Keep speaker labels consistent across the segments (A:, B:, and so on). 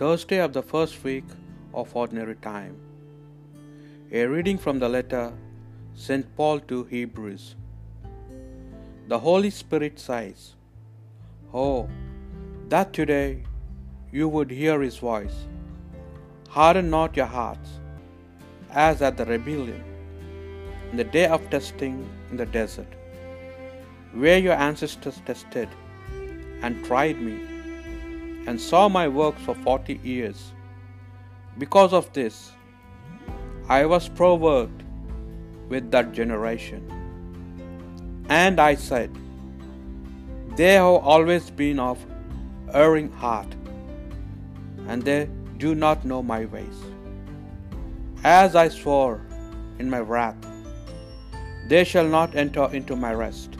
A: Thursday of the first week of Ordinary Time. A reading from the letter St. Paul to Hebrews. The Holy Spirit says, Oh, that today you would hear his voice. Harden not your hearts, as at the rebellion, in the day of testing in the desert, where your ancestors tested and tried me, and saw my works for forty years. Because of this, I was provoked with that generation. And I said, They have always been of erring heart, and they do not know my ways. As I swore in my wrath, they shall not enter into my rest.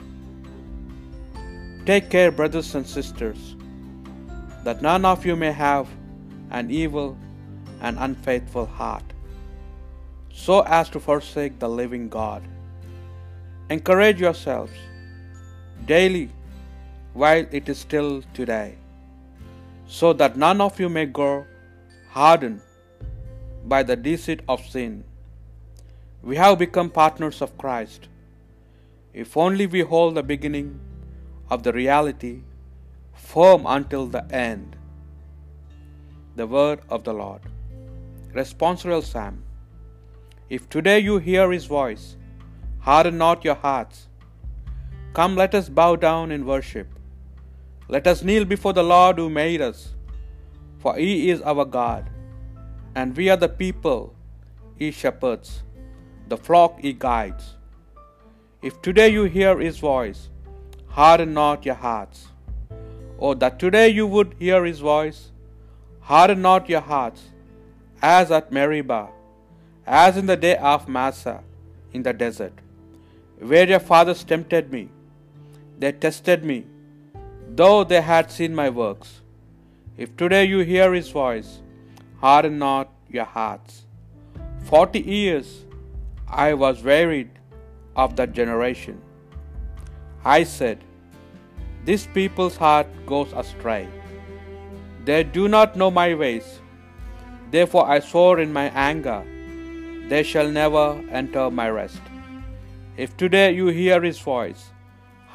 A: Take care, brothers and sisters, that none of you may have an evil and unfaithful heart, so as to forsake the living God. Encourage yourselves daily while it is still today, so that none of you may grow hardened by the deceit of sin. We have become partners of Christ, if only we hold the beginning of the reality firm until the end. The word of the Lord. Responsorial Psalm. If today you hear his voice, harden not your hearts. Come, let us bow down in worship. Let us kneel before the Lord who made us, for he is our God, and we are the people he shepherds, the flock he guides. If today you hear his voice, harden not your hearts. Oh, that today you would hear his voice, harden not your hearts, as at Meribah, as in the day of Massah in the desert, where your fathers tempted me. They tested me, though they had seen my works. If today you hear his voice, harden not your hearts. Forty years I was wearied of that generation. I said, This people's heart goes astray. They do not know my ways. Therefore I swore in my anger, They shall never enter my rest. If today you hear his voice,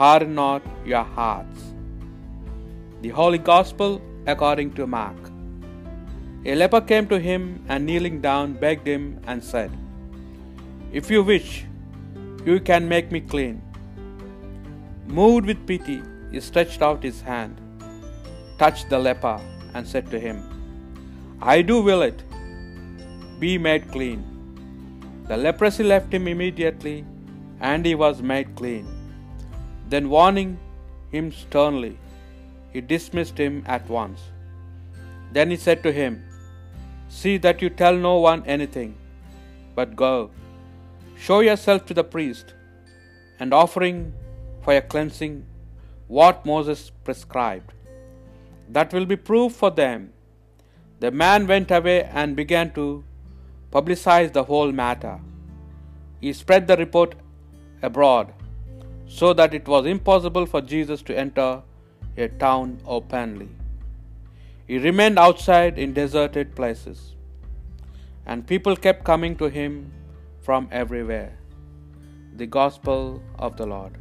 A: harden not your hearts. The Holy Gospel according to Mark. A leper came to him and kneeling down begged him and said, If you wish, you can make me clean. Moved with pity, he stretched out his hand, touched the leper, and said to him, I do will it. Be made clean. The leprosy left him immediately, and he was made clean. Then, warning him sternly, he dismissed him at once. Then he said to him, See that you tell no one anything, but go, show yourself to the priest, and offering for your cleansing what Moses prescribed. That will be proof for them. The man went away and began to publicize the whole matter. He spread the report abroad, so that it was impossible for Jesus to enter a town openly. He remained outside in deserted places, and people kept coming to him from everywhere. The Gospel of the Lord.